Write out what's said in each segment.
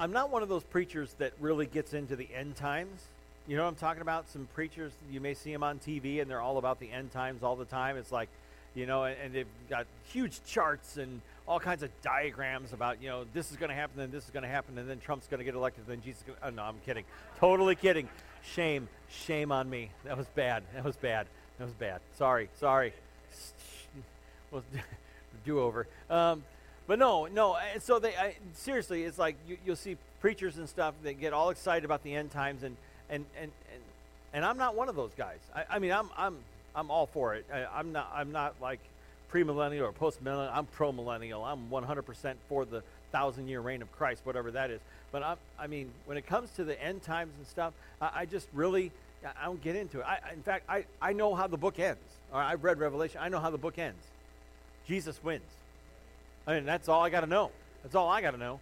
I'm not one of those preachers that really gets into the end times. You know what I'm talking about? Some preachers, you may see them on TV, and they're all about the end times all the time. It's like, you know, and, and they've got huge charts and all kinds of diagrams about, you know, this is going to happen, then this is going to happen, and then Trump's going to get elected, then Jesus. Gonna, oh, no, I'm kidding. Totally kidding. Shame, shame on me. That was bad. That was bad. That was bad. Sorry, sorry. Well, do over. Um, but no, no. Uh, so they I, seriously, it's like you, will see preachers and stuff that get all excited about the end times, and and and and, and I'm not one of those guys. I, I mean, I'm I'm I'm all for it. I, I'm not I'm not like premillennial or postmillennial. I'm pro-millennial. I'm 100% for the thousand year reign of Christ, whatever that is. But i I mean, when it comes to the end times and stuff, I, I just really I don't get into it. I, in fact, I, I know how the book ends. Or I've read Revelation. I know how the book ends. Jesus wins. I mean, that's all I got to know. That's all I got to know.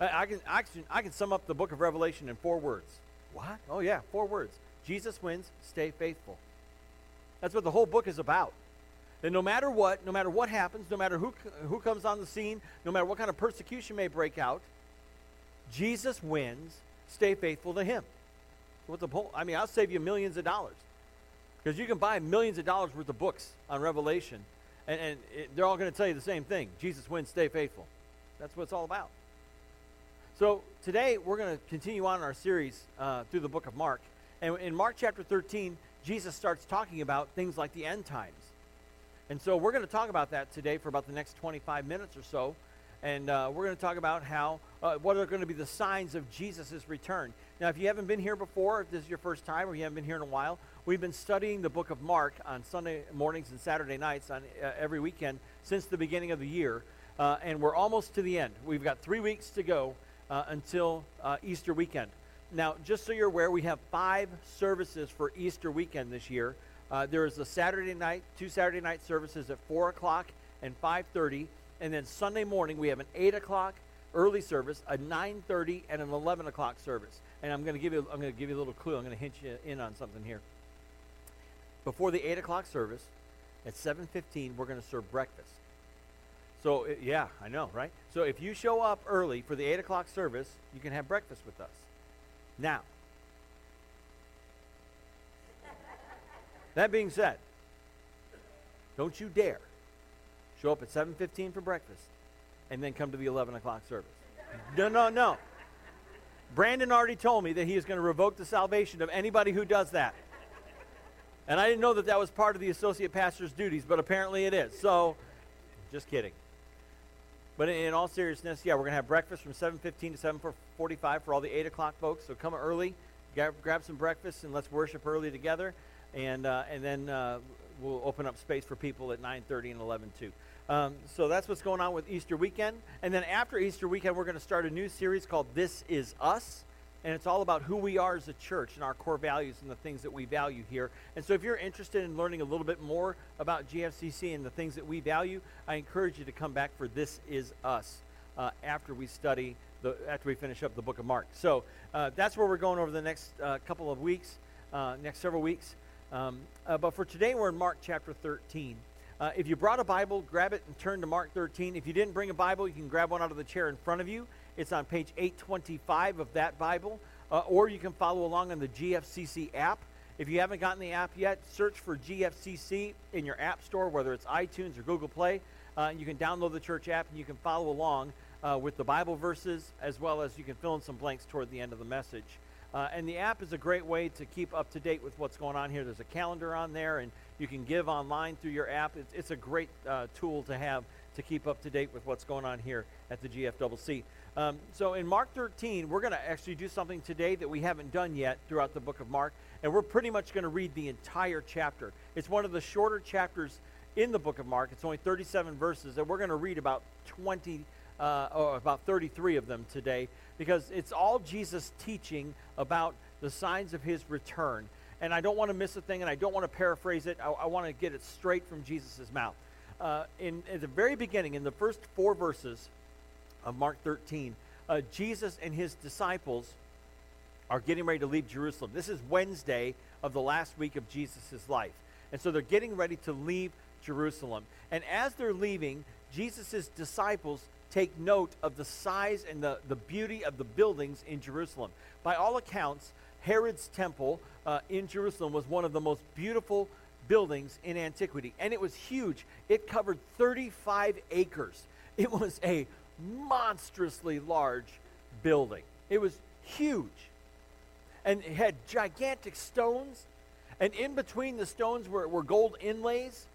I, I, can, I, can, I can sum up the book of Revelation in four words. What? Oh, yeah, four words. Jesus wins, stay faithful. That's what the whole book is about. And no matter what, no matter what happens, no matter who, who comes on the scene, no matter what kind of persecution may break out, Jesus wins, stay faithful to him. What the whole, I mean, I'll save you millions of dollars. Because you can buy millions of dollars worth of books on Revelation and, and it, they're all going to tell you the same thing Jesus wins, stay faithful. That's what it's all about. So today we're going to continue on in our series uh, through the book of Mark. And in Mark chapter 13, Jesus starts talking about things like the end times. And so we're going to talk about that today for about the next 25 minutes or so. And uh, we're going to talk about how, uh, what are going to be the signs of Jesus' return. Now, if you haven't been here before, if this is your first time or you haven't been here in a while, We've been studying the book of Mark on Sunday mornings and Saturday nights on uh, every weekend since the beginning of the year, uh, and we're almost to the end. We've got three weeks to go uh, until uh, Easter weekend. Now, just so you're aware, we have five services for Easter weekend this year. There is a Saturday night, two Saturday night services at four o'clock and five thirty, and then Sunday morning we have an eight o'clock early service, a nine thirty, and an eleven o'clock service. And I'm going to give you, I'm going to give you a little clue. I'm going to hint you in on something here before the 8 o'clock service, at 7.15, we're going to serve breakfast. So, uh, yeah, I know, right? So if you show up early for the 8 o'clock service, you can have breakfast with us. Now, that being said, don't you dare show up at 7.15 for breakfast and then come to the 11 o'clock service. No, no, no. Brandon already told me that he is going to revoke the salvation of anybody who does that. And I didn't know that that was part of the associate pastor's duties, but apparently it is. So, just kidding. But in, all seriousness, yeah, we're going to have breakfast from 7.15 to 7.45 for all the 8 o'clock folks. So come early, grab, some breakfast, and let's worship early together. And, uh, and then uh, we'll open up space for people at 9.30 and 11 too. Um, so that's what's going on with Easter weekend. And then after Easter weekend, we're going to start a new series called This Is Us and it's all about who we are as a church and our core values and the things that we value here. And so if you're interested in learning a little bit more about GFCC and the things that we value, I encourage you to come back for This Is Us uh, after we study, the, after we finish up the book of Mark. So uh, that's where we're going over the next uh, couple of weeks, uh, next several weeks. Um, uh, but for today, we're in Mark chapter 13. Uh, if you brought a Bible, grab it and turn to Mark 13. If you didn't bring a Bible, you can grab one out of the chair in front of you it's on page 825 of that Bible, uh, or you can follow along on the GFCC app. If you haven't gotten the app yet, search for GFCC in your app store, whether it's iTunes or Google Play. Uh, you can download the church app and you can follow along uh, with the Bible verses, as well as you can fill in some blanks toward the end of the message. Uh, and the app is a great way to keep up to date with what's going on here. There's a calendar on there, and you can give online through your app. It's, it's a great uh, tool to have to keep up to date with what's going on here at the GFCC. Um, so in Mark 13, we're going to actually do something today that we haven't done yet throughout the book of Mark, and we're pretty much going to read the entire chapter. It's one of the shorter chapters in the book of Mark. It's only 37 verses, and we're going to read about 20, uh, or about 33 of them today, because it's all Jesus teaching about the signs of his return. And I don't want to miss a thing, and I don't want to paraphrase it. I, I want to get it straight from Jesus' mouth. Uh, in, in the very beginning, in the first four verses, of Mark 13, uh, Jesus and his disciples are getting ready to leave Jerusalem. This is Wednesday of the last week of Jesus' life. And so they're getting ready to leave Jerusalem. And as they're leaving, Jesus' disciples take note of the size and the, the beauty of the buildings in Jerusalem. By all accounts, Herod's temple uh, in Jerusalem was one of the most beautiful buildings in antiquity, and it was huge. It covered 35 acres. It was a monstrously large building. It was huge. And it had gigantic stones, and in between the stones were, were gold inlays.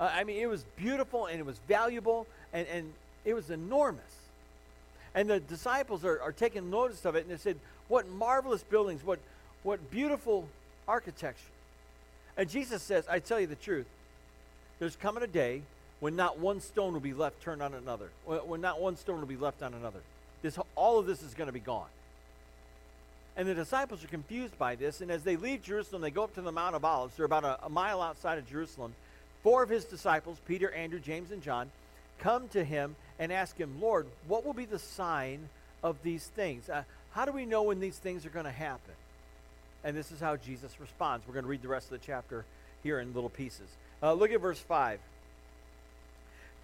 Uh, I mean, it was beautiful and it was valuable, and, and it was enormous. And the disciples are, are taking notice of it, and they said, What marvelous buildings, what, what beautiful architecture. And Jesus says, I tell you the truth, there's coming a day when not one stone will be left turned on another, when not one stone will be left on another. This, all of this is going to be gone. And the disciples are confused by this, and as they leave Jerusalem, they go up to the Mount of Olives. They're about a, a mile outside of Jerusalem. Four of his disciples, Peter, Andrew, James, and John, come to him and ask him, Lord, what will be the sign of these things? Uh, how do we know when these things are going to happen? And this is how Jesus responds. We're going to read the rest of the chapter here in little pieces. Uh, look at verse 5.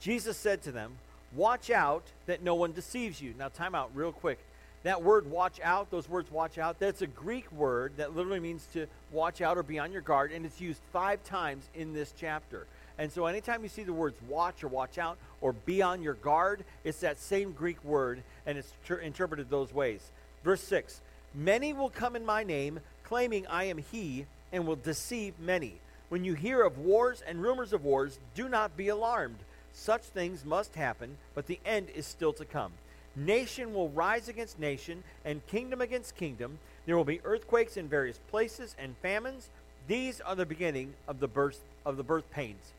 Jesus said to them, Watch out that no one deceives you. Now, time out real quick. That word watch out, those words watch out, that's a Greek word that literally means to watch out or be on your guard, and it's used five times in this chapter. And so, anytime you see the words watch or watch out or be on your guard, it's that same Greek word, and it's ter- interpreted those ways. Verse 6 Many will come in my name, claiming I am he, and will deceive many. When you hear of wars and rumors of wars, do not be alarmed. Such things must happen, but the end is still to come. Nation will rise against nation, and kingdom against kingdom. There will be earthquakes in various places and famines. These are the beginning of the birth of the birth pains.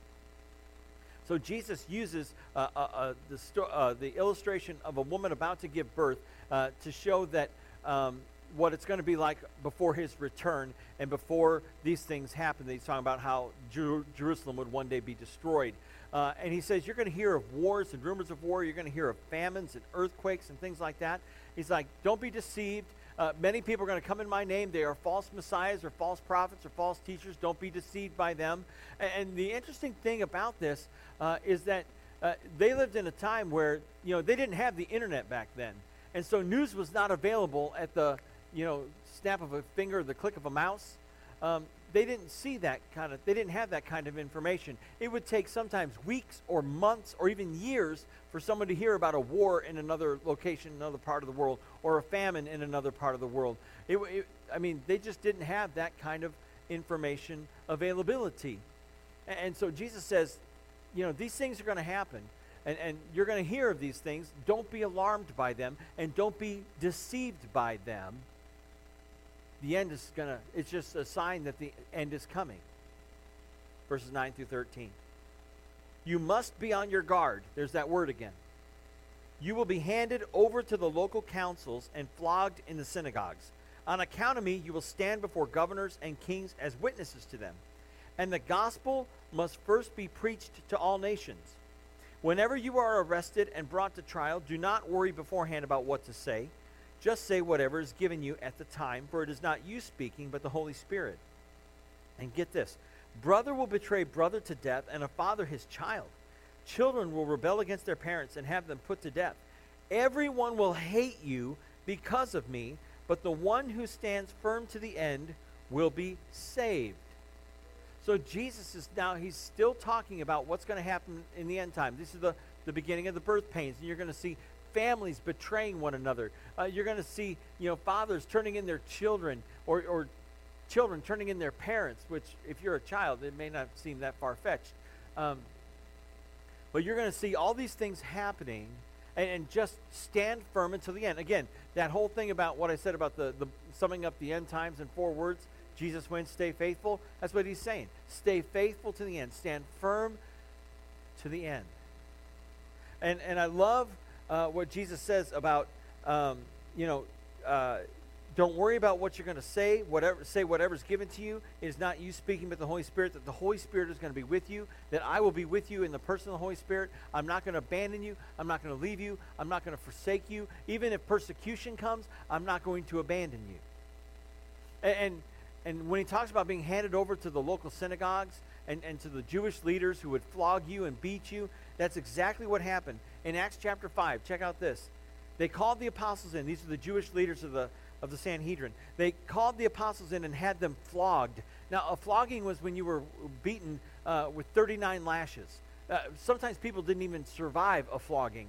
So Jesus uses uh, uh, uh, the, sto- uh, the illustration of a woman about to give birth uh, to show that um, what it's going to be like before his return and before these things happen. He's talking about how Jer- Jerusalem would one day be destroyed. Uh, and he says, You're going to hear of wars and rumors of war. You're going to hear of famines and earthquakes and things like that. He's like, Don't be deceived. Uh, many people are going to come in my name. They are false messiahs or false prophets or false teachers. Don't be deceived by them. And, and the interesting thing about this uh, is that uh, they lived in a time where, you know, they didn't have the internet back then. And so news was not available at the, you know, snap of a finger, the click of a mouse. Um, they didn't see that kind of, they didn't have that kind of information. It would take sometimes weeks or months or even years for someone to hear about a war in another location, another part of the world, or a famine in another part of the world. It, it, I mean, they just didn't have that kind of information availability. And, and so Jesus says, you know, these things are going to happen. And, and you're going to hear of these things. Don't be alarmed by them and don't be deceived by them the end is going to, it's just a sign that the end is coming. Verses 9 through 13. You must be on your guard. There's that word again. You will be handed over to the local councils and flogged in the synagogues. On account of me, you will stand before governors and kings as witnesses to them. And the gospel must first be preached to all nations. Whenever you are arrested and brought to trial, do not worry beforehand about what to say just say whatever is given you at the time, for it is not you speaking, but the Holy Spirit. And get this brother will betray brother to death, and a father his child. Children will rebel against their parents and have them put to death. Everyone will hate you because of me, but the one who stands firm to the end will be saved. So Jesus is now, he's still talking about what's going to happen in the end time. This is the, the beginning of the birth pains, and you're going to see families betraying one another. Uh, you're going to see, you know, fathers turning in their children or, or children turning in their parents, which, if you're a child, it may not seem that far fetched. Um, but you're going to see all these things happening and, and, just stand firm until the end. Again, that whole thing about what I said about the, the summing up the end times in four words Jesus wins, stay faithful. That's what he's saying. Stay faithful to the end. Stand firm to the end. And, and I love uh, what Jesus says about, um, you know, uh, don't worry about what you're going to say. Whatever say whatever's given to you. It is not you speaking, but the Holy Spirit. That the Holy Spirit is going to be with you. That I will be with you in the person of the Holy Spirit. I'm not going to abandon you. I'm not going to leave you. I'm not going to forsake you. Even if persecution comes, I'm not going to abandon you. And, and and when he talks about being handed over to the local synagogues and, and to the Jewish leaders who would flog you and beat you, that's exactly what happened in Acts chapter 5. Check out this. They called the apostles in. These are the Jewish leaders of the, of the Sanhedrin. They called the apostles in and had them flogged. Now, a flogging was when you were beaten uh, with 39 lashes. Uh, sometimes people didn't even survive a flogging.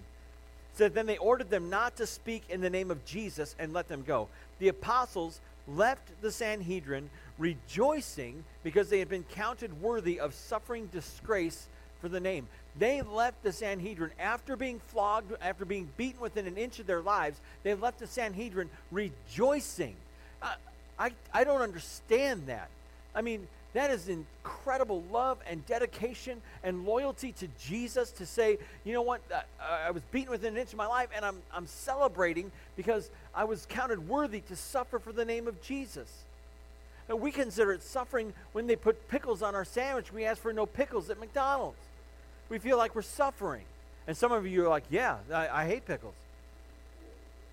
So then they ordered them not to speak in the name of Jesus and let them go. The apostles left the Sanhedrin rejoicing because they had been counted worthy of suffering disgrace for the name. They left the Sanhedrin after being flogged, after being beaten within an inch of their lives. They left the Sanhedrin rejoicing. Uh, I, I don't understand that. I mean, that is incredible love and dedication and loyalty to Jesus to say, you know what, uh, I was beaten within an inch of my life and I'm, I'm celebrating because I was counted worthy to suffer for the name of Jesus. We consider it suffering when they put pickles on our sandwich. We ask for no pickles at McDonald's. We feel like we're suffering. And some of you are like, yeah, I, I hate pickles.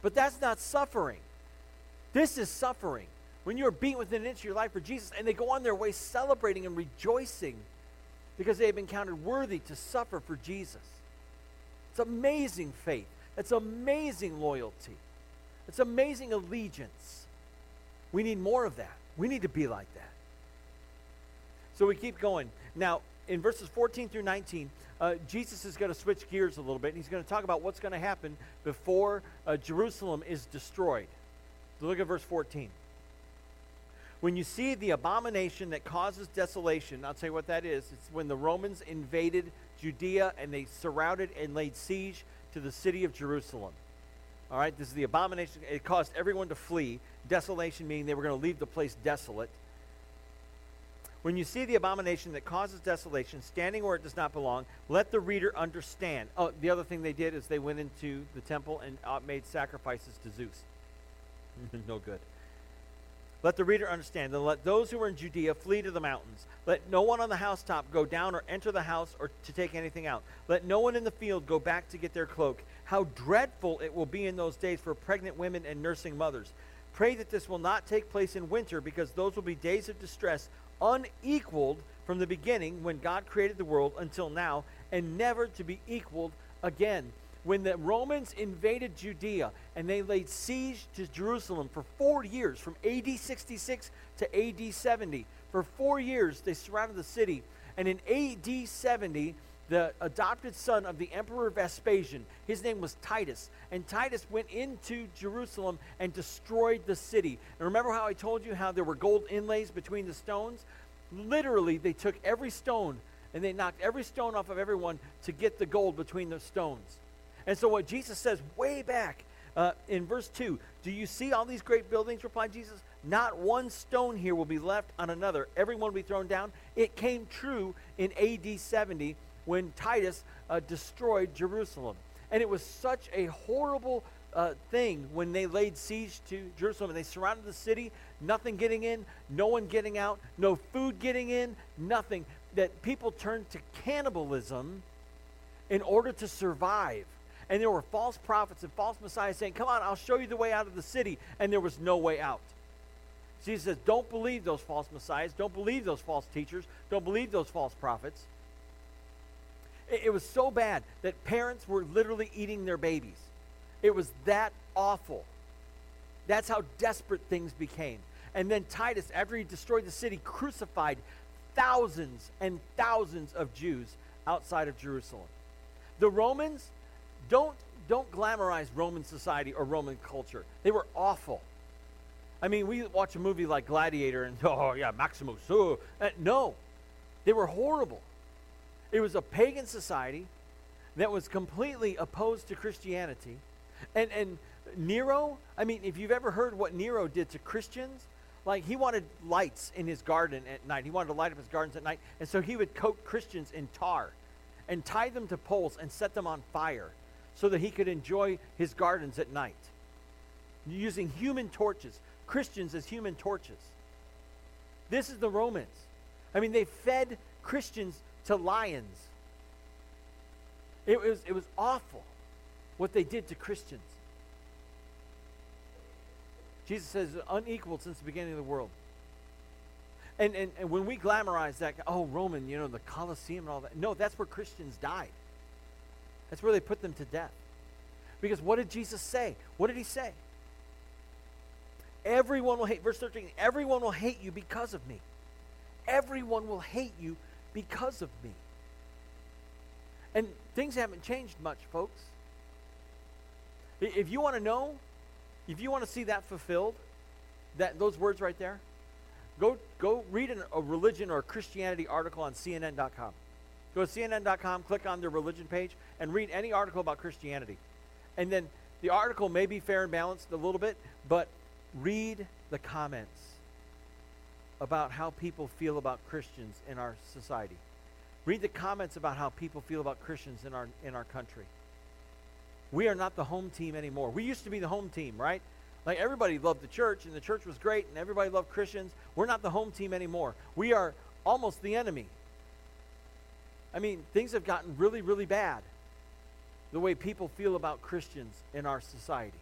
But that's not suffering. This is suffering. When you're beaten within an inch of your life for Jesus, and they go on their way celebrating and rejoicing because they have been counted worthy to suffer for Jesus. It's amazing faith. It's amazing loyalty. It's amazing allegiance. We need more of that. We need to be like that. So we keep going. Now, in verses 14 through 19, uh, Jesus is going to switch gears a little bit, and he's going to talk about what's going to happen before uh, Jerusalem is destroyed. So look at verse 14. When you see the abomination that causes desolation, I'll tell you what that is. It's when the Romans invaded Judea and they surrounded and laid siege to the city of Jerusalem. All right, this is the abomination. It caused everyone to flee. Desolation meaning they were going to leave the place desolate. When you see the abomination that causes desolation standing where it does not belong, let the reader understand. Oh, the other thing they did is they went into the temple and uh, made sacrifices to Zeus. no good. Let the reader understand, and let those who are in Judea flee to the mountains. Let no one on the housetop go down or enter the house or to take anything out. Let no one in the field go back to get their cloak. How dreadful it will be in those days for pregnant women and nursing mothers. Pray that this will not take place in winter, because those will be days of distress unequaled from the beginning when God created the world until now, and never to be equaled again. When the Romans invaded Judea and they laid siege to Jerusalem for four years, from AD 66 to AD 70, for four years they surrounded the city. And in AD 70, the adopted son of the emperor Vespasian. His name was Titus. And Titus went into Jerusalem and destroyed the city. And remember how I told you how there were gold inlays between the stones? Literally, they took every stone and they knocked every stone off of everyone to get the gold between the stones. And so, what Jesus says way back uh, in verse 2 Do you see all these great buildings? replied Jesus. Not one stone here will be left on another. Everyone will be thrown down. It came true in AD 70 when Titus uh, destroyed Jerusalem. And it was such a horrible uh, thing when they laid siege to Jerusalem and they surrounded the city, nothing getting in, no one getting out, no food getting in, nothing. That people turned to cannibalism in order to survive. And there were false prophets and false messiahs saying, Come on, I'll show you the way out of the city. And there was no way out. Jesus says, Don't believe those false messiahs. Don't believe those false teachers. Don't believe those false prophets. It, was so bad that parents were literally eating their babies. It was that awful. That's how desperate things became. And then Titus, after he destroyed the city, crucified thousands and thousands of Jews outside of Jerusalem. The Romans don't don't glamorize Roman society or Roman culture. They were awful. I mean, we watch a movie like Gladiator and oh yeah, Maximus. Oh. Uh, no, they were horrible. It was a pagan society that was completely opposed to Christianity. And, and Nero, I mean, if you've ever heard what Nero did to Christians, like he wanted lights in his garden at night. He wanted to light up his gardens at night. And so he would coat Christians in tar and tie them to poles and set them on fire so that he could enjoy his gardens at night. Using human torches, Christians as human torches. This is the Romans. I mean, they fed Christians to lions. It was, it was awful what they did to Christians. Jesus says unequaled since the beginning of the world. And, and, and when we glamorize that, oh, Roman, you know, the Colosseum and all that. No, that's where Christians died. That's where they put them to death. Because what did Jesus say? What did he say? Everyone will hate, verse 13, everyone will hate you because of me. Everyone will hate you because of me. And things haven't changed much, folks. If you want to know, if you want to see that fulfilled, that those words right there, go go read an, a religion or Christianity article on CNN.com. Go to CNN.com, click on the religion page, and read any article about Christianity. And then the article may be fair and balanced a little bit, but read the comments about how people feel about Christians in our society. Read the comments about how people feel about Christians in our in our country. We are not the home team anymore. We used to be the home team, right? Like everybody loved the church and the church was great and everybody loved Christians. We're not the home team anymore. We are almost the enemy. I mean, things have gotten really, really bad the way people feel about Christians in our society.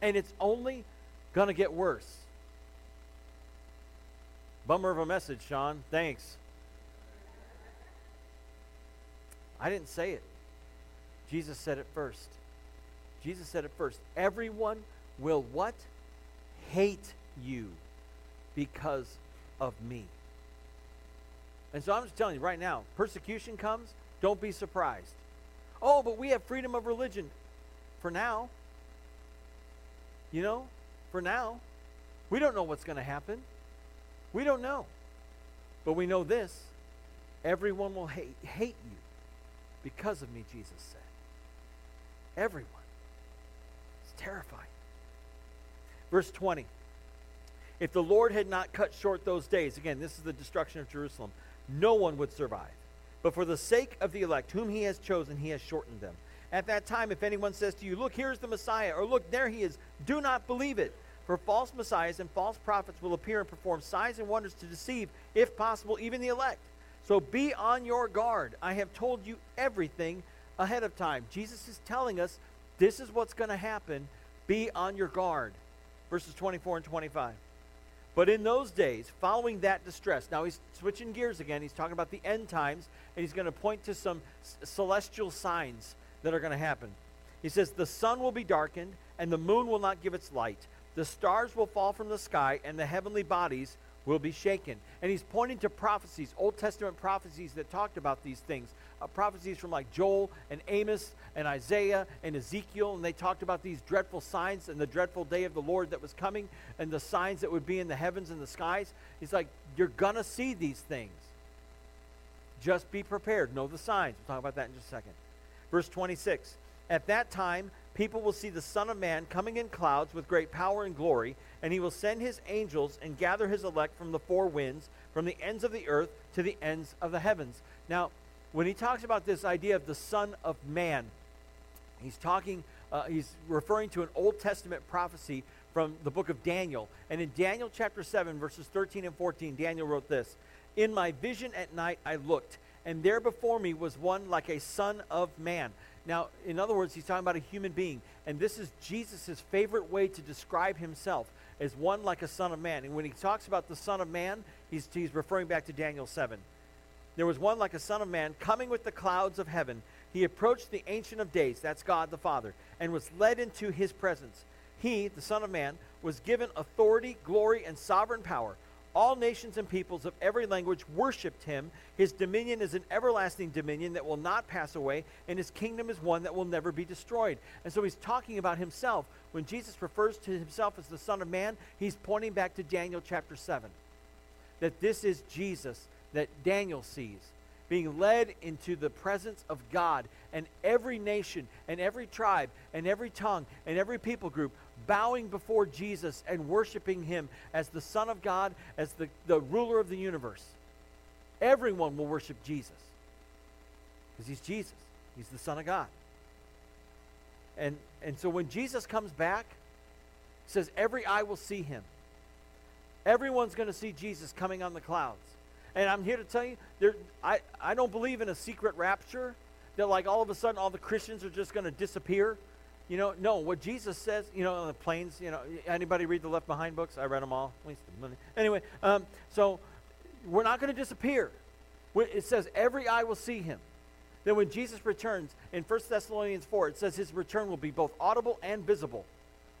And it's only going to get worse. Bummer of a message, Sean. Thanks. I didn't say it. Jesus said it first. Jesus said it first. Everyone will what? Hate you because of me. And so I'm just telling you right now, persecution comes, don't be surprised. Oh, but we have freedom of religion. For now. You know, for now. We don't know what's going to happen. We don't know. But we know this everyone will hate, hate you because of me, Jesus said. Everyone. It's terrifying. Verse 20. If the Lord had not cut short those days, again, this is the destruction of Jerusalem, no one would survive. But for the sake of the elect, whom he has chosen, he has shortened them. At that time, if anyone says to you, Look, here's the Messiah, or Look, there he is, do not believe it. For false messiahs and false prophets will appear and perform signs and wonders to deceive, if possible, even the elect. So be on your guard. I have told you everything ahead of time. Jesus is telling us this is what's going to happen. Be on your guard. Verses 24 and 25. But in those days, following that distress, now he's switching gears again. He's talking about the end times, and he's going to point to some celestial signs that are going to happen. He says, The sun will be darkened, and the moon will not give its light. The stars will fall from the sky, and the heavenly bodies will be shaken. And he's pointing to prophecies, Old Testament prophecies that talked about these things. Uh, prophecies from like Joel and Amos and Isaiah and Ezekiel, and they talked about these dreadful signs and the dreadful day of the Lord that was coming and the signs that would be in the heavens and the skies. He's like, You're going to see these things. Just be prepared. Know the signs. We'll talk about that in just a second. Verse 26 At that time, people will see the Son of Man coming in clouds with great power and glory, and he will send his angels and gather his elect from the four winds, from the ends of the earth to the ends of the heavens. Now, when he talks about this idea of the Son of Man, he's talking, uh, he's referring to an Old Testament prophecy from the book of Daniel. And in Daniel chapter 7, verses 13 and 14, Daniel wrote this In my vision at night I looked, and there before me was one like a son of man. Now, in other words, he's talking about a human being. And this is Jesus' favorite way to describe himself as one like a son of man. And when he talks about the son of man, he's, he's referring back to Daniel 7. There was one like a son of man coming with the clouds of heaven. He approached the Ancient of Days, that's God the Father, and was led into his presence. He, the Son of Man, was given authority, glory, and sovereign power. All nations and peoples of every language worshiped him. His dominion is an everlasting dominion that will not pass away, and his kingdom is one that will never be destroyed. And so he's talking about himself. When Jesus refers to himself as the Son of Man, he's pointing back to Daniel chapter 7. That this is Jesus that Daniel sees being led into the presence of God, and every nation and every tribe and every tongue and every people group bowing before Jesus and worshiping him as the Son of God, as the, the ruler of the universe. Everyone will worship Jesus because he's Jesus, he's the Son of God. And, and so when Jesus comes back, says, Every eye will see him. Everyone's going to see Jesus coming on the clouds. And I'm here to tell you, there, I, I don't believe in a secret rapture that, like, all of a sudden all the Christians are just going to disappear you know, no, what Jesus says, you know, on the planes, you know, anybody read the Left Behind books? I read them all. Anyway, um, so we're not going to disappear. It says every eye will see him. Then when Jesus returns in 1 Thessalonians 4, it says his return will be both audible and visible.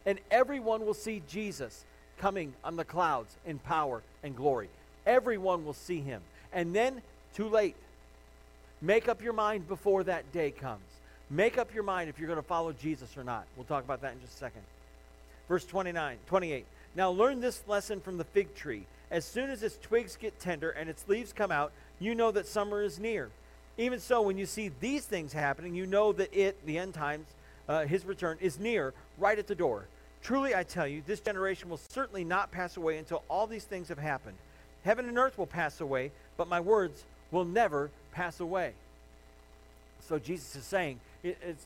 And everyone will see Jesus coming on the clouds in power and glory. Everyone will see him. And then, too late. Make up your mind before that day comes. Make up your mind if you're going to follow Jesus or not. We'll talk about that in just a second. Verse 29, 28. Now learn this lesson from the fig tree. As soon as its twigs get tender and its leaves come out, you know that summer is near. Even so, when you see these things happening, you know that it, the end times, uh, his return, is near, right at the door. Truly, I tell you, this generation will certainly not pass away until all these things have happened. Heaven and earth will pass away, but my words will never pass away. So Jesus is saying, it, it,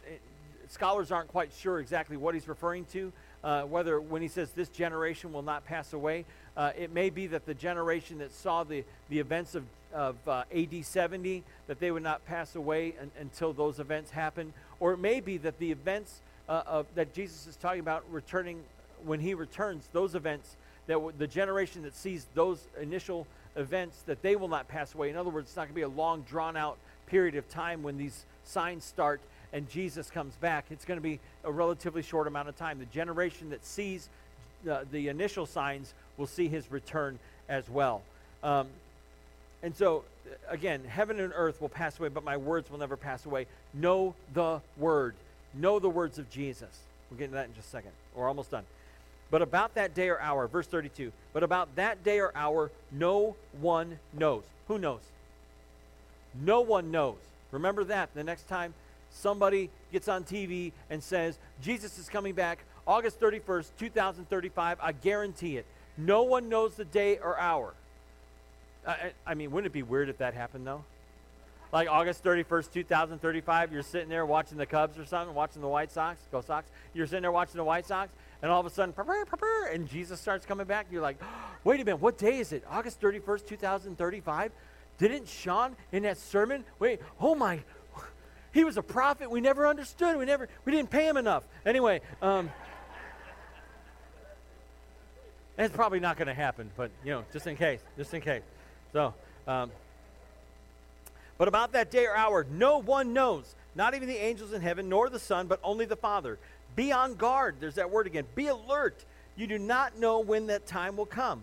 scholars aren't quite sure exactly what he's referring to, uh, whether when he says this generation will not pass away, uh, it may be that the generation that saw the, the events of, of uh, AD 70, that they would not pass away un, until those events happen. Or it may be that the events uh, of, that Jesus is talking about returning, when he returns, those events, that w- the generation that sees those initial events, that they will not pass away. In other words, it's not going to be a long, drawn out period of time when these signs start and Jesus comes back. It's going to be a relatively short amount of time. The generation that sees uh, the initial signs will see his return as well. Um, and so, again, heaven and earth will pass away, but my words will never pass away. Know the word. Know the words of Jesus. We'll get into that in just a second. We're almost done. But about that day or hour, verse 32, but about that day or hour, no one knows. Who knows? No one knows. Remember that the next time somebody gets on TV and says, Jesus is coming back August 31st, 2035. I guarantee it. No one knows the day or hour. I, I mean, wouldn't it be weird if that happened, though? Like August 31st, 2035, you're sitting there watching the Cubs or something, watching the White Sox, go Sox. You're sitting there watching the White Sox, and all of a sudden, and Jesus starts coming back. You're like, wait a minute, what day is it? August 31st, 2035? Didn't Sean in that sermon? Wait, oh my, he was a prophet. We never understood. We never, we didn't pay him enough. Anyway, um, it's probably not going to happen, but you know, just in case, just in case. So, um, but about that day or hour, no one knows, not even the angels in heaven, nor the Son, but only the Father. Be on guard. There's that word again. Be alert. You do not know when that time will come.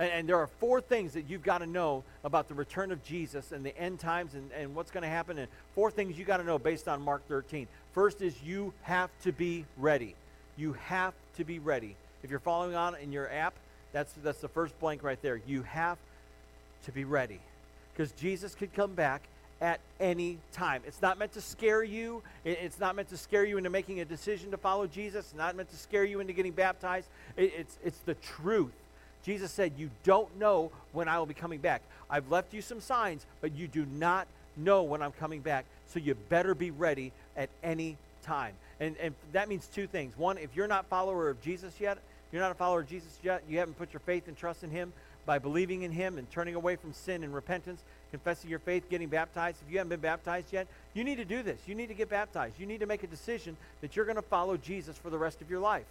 And, and there are four things that you've got to know about the return of Jesus and the end times and, and what's going to happen. And four things you got to know based on Mark 13. First is you have to be ready. You have to be ready. If you're following on in your app, that's, that's the first blank right there. You have to be ready. Because Jesus could come back at any time. It's not meant to scare you. It's not meant to scare you into making a decision to follow Jesus. It's not meant to scare you into getting baptized. It's, it's the truth. Jesus said, You don't know when I will be coming back. I've left you some signs, but you do not know when I'm coming back. So you better be ready at any time. And, and that means two things. One, if you're not follower of Jesus yet, you're not a follower of Jesus yet, you haven't put your faith and trust in him by believing in him and turning away from sin and repentance, confessing your faith, getting baptized. If you haven't been baptized yet, you need to do this. You need to get baptized. You need to make a decision that you're going to follow Jesus for the rest of your life.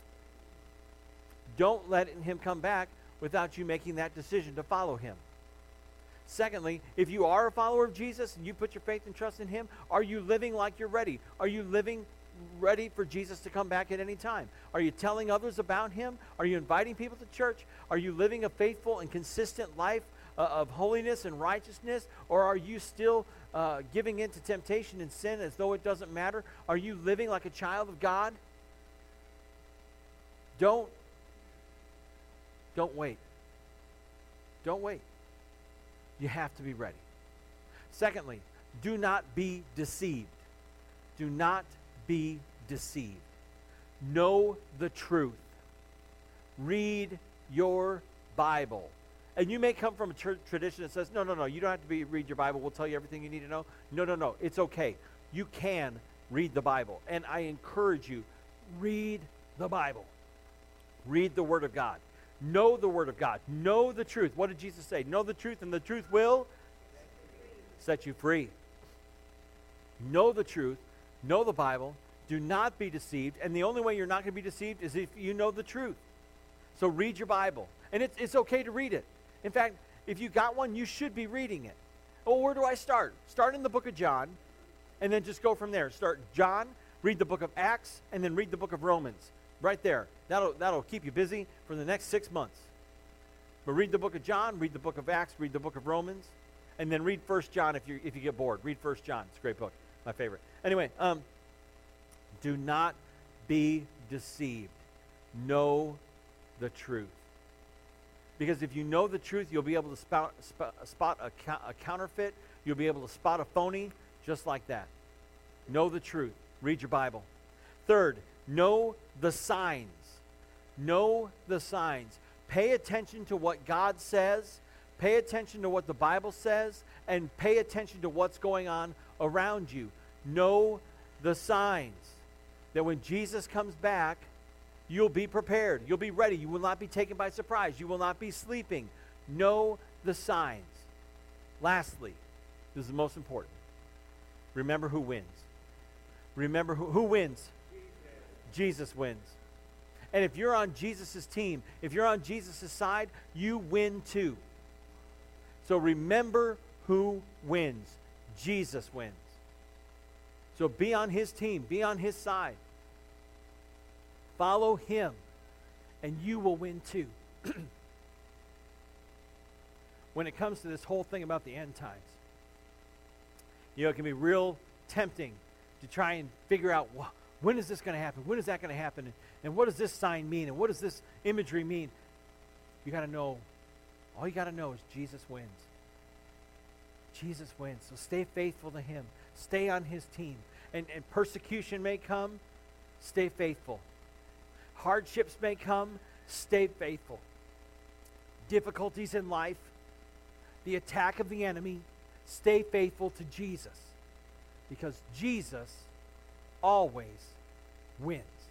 Don't let him come back without you making that decision to follow him. Secondly, if you are a follower of Jesus and you put your faith and trust in him, are you living like you're ready? Are you living ready for Jesus to come back at any time? Are you telling others about him? Are you inviting people to church? Are you living a faithful and consistent life uh, of holiness and righteousness? Or are you still uh, giving in to temptation and sin as though it doesn't matter? Are you living like a child of God? Don't don't wait. Don't wait. You have to be ready. Secondly, do not be deceived. Do not be deceived. Know the truth. Read your Bible. And you may come from a tradition that says, no, no, no, you don't have to be, read your Bible. We'll tell you everything you need to know. No, no, no. It's okay. You can read the Bible. And I encourage you, read the Bible. Read the Word of God. Know the Word of God. Know the truth. What did Jesus say? Know the truth, and the truth will set you free. Know the truth. Know the Bible. Do not be deceived. And the only way you're not going to be deceived is if you know the truth. So read your Bible. And it's, it's okay to read it. In fact, if you got one, you should be reading it. Well, where do I start? Start in the book of John, and then just go from there. Start John, read the book of Acts, and then read the book of Romans. Right there. That'll, that'll keep you busy for the next six months. But read the book of John, read the book of Acts, read the book of Romans, and then read First John if you if you get bored. Read First John. It's a great book. My favorite. Anyway, um, do not be deceived. Know the truth. Because if you know the truth, you'll be able to spot, spot a, a counterfeit. You'll be able to spot a phony just like that. Know the truth. Read your Bible. Third, know the signs. Know the signs. Pay attention to what God says, pay attention to what the Bible says, and pay attention to what's going on around you. Know the signs. That when Jesus comes back, you'll be prepared. You'll be ready. You will not be taken by surprise. You will not be sleeping. Know the signs. Lastly, this is the most important. Remember who wins. Remember who, who wins? Jesus wins. And if you're on Jesus' team, if you're on Jesus' side, you win too. So remember who wins. Jesus wins. So be on his team, be on his side. Follow him, and you will win too. when it comes to this whole thing about the end times, you know, it can be real tempting to try and figure out when is this going to happen? When is that going to happen? And, what does this sign mean? And what does this imagery mean? You got to know, all you got to know is Jesus wins. Jesus wins. So stay faithful to him. Stay on his team. And, and persecution may come, stay faithful. Hardships may come, stay faithful. Difficulties in life, the attack of the enemy, stay faithful to Jesus. Because Jesus always wins.